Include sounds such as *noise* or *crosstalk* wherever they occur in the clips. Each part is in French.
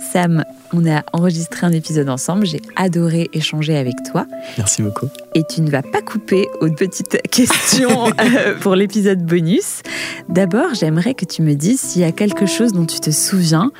Sam, on a enregistré un épisode ensemble. J'ai adoré échanger avec toi. Merci beaucoup. Et tu ne vas pas couper aux petites *laughs* questions *laughs* euh, pour l'épisode bonus. D'abord, j'aimerais que tu me dises s'il y a quelque chose dont tu te souviens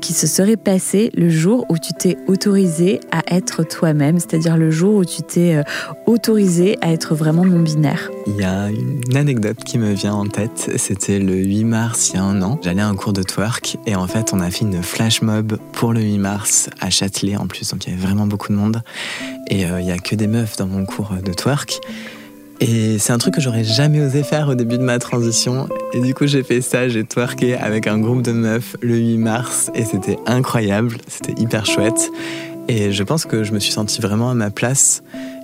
qui se serait passé le jour où tu t'es autorisé à être toi-même, c'est-à-dire le jour où tu t'es euh, autorisé à être vraiment non-binaire. Il y a une anecdote qui me vient en tête. C'était le 8 mars il y a un an. J'allais à un cours de twerk et en fait, on a fait une flash mob pour le 8 mars à Châtelet en plus, donc il y avait vraiment beaucoup de monde. Et euh, il n'y a que des meufs dans mon cours de twerk. Et c'est un truc que j'aurais jamais osé faire au début de ma transition. Et du coup, j'ai fait ça, j'ai twerké avec un groupe de meufs le 8 mars et c'était incroyable, c'était hyper chouette. Et je pense que je me suis sentie vraiment à ma place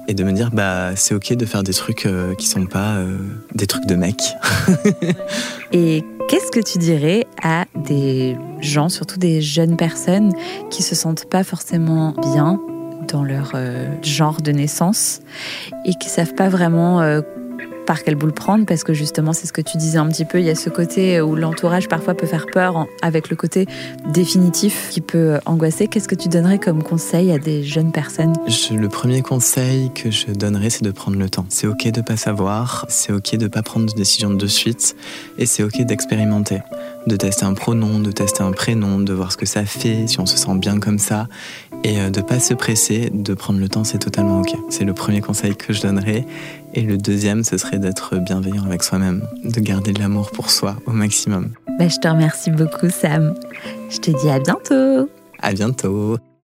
et de me dire bah c'est ok de faire des trucs euh, qui sont pas euh, des trucs de mec. *laughs* et qu'est-ce que tu dirais à des gens, surtout des jeunes personnes qui se sentent pas forcément bien dans leur euh, genre de naissance et qui savent pas vraiment par quelle boule prendre parce que justement c'est ce que tu disais un petit peu il y a ce côté où l'entourage parfois peut faire peur avec le côté définitif qui peut angoisser. Qu'est-ce que tu donnerais comme conseil à des jeunes personnes? Le premier conseil que je donnerais c'est de prendre le temps. C'est ok de pas savoir c'est ok de pas prendre de décision de suite et c'est ok d'expérimenter. De tester un pronom de tester un prénom de voir ce que ça fait si on se sent bien comme ça et euh, de pas se presser de prendre le temps c'est totalement ok. C'est le premier conseil que je donnerais et le deuxième, ce serait d'être bienveillant avec soi-même, de garder de l'amour pour soi au maximum. Bah, je te remercie beaucoup, Sam. Je te dis à bientôt. À bientôt.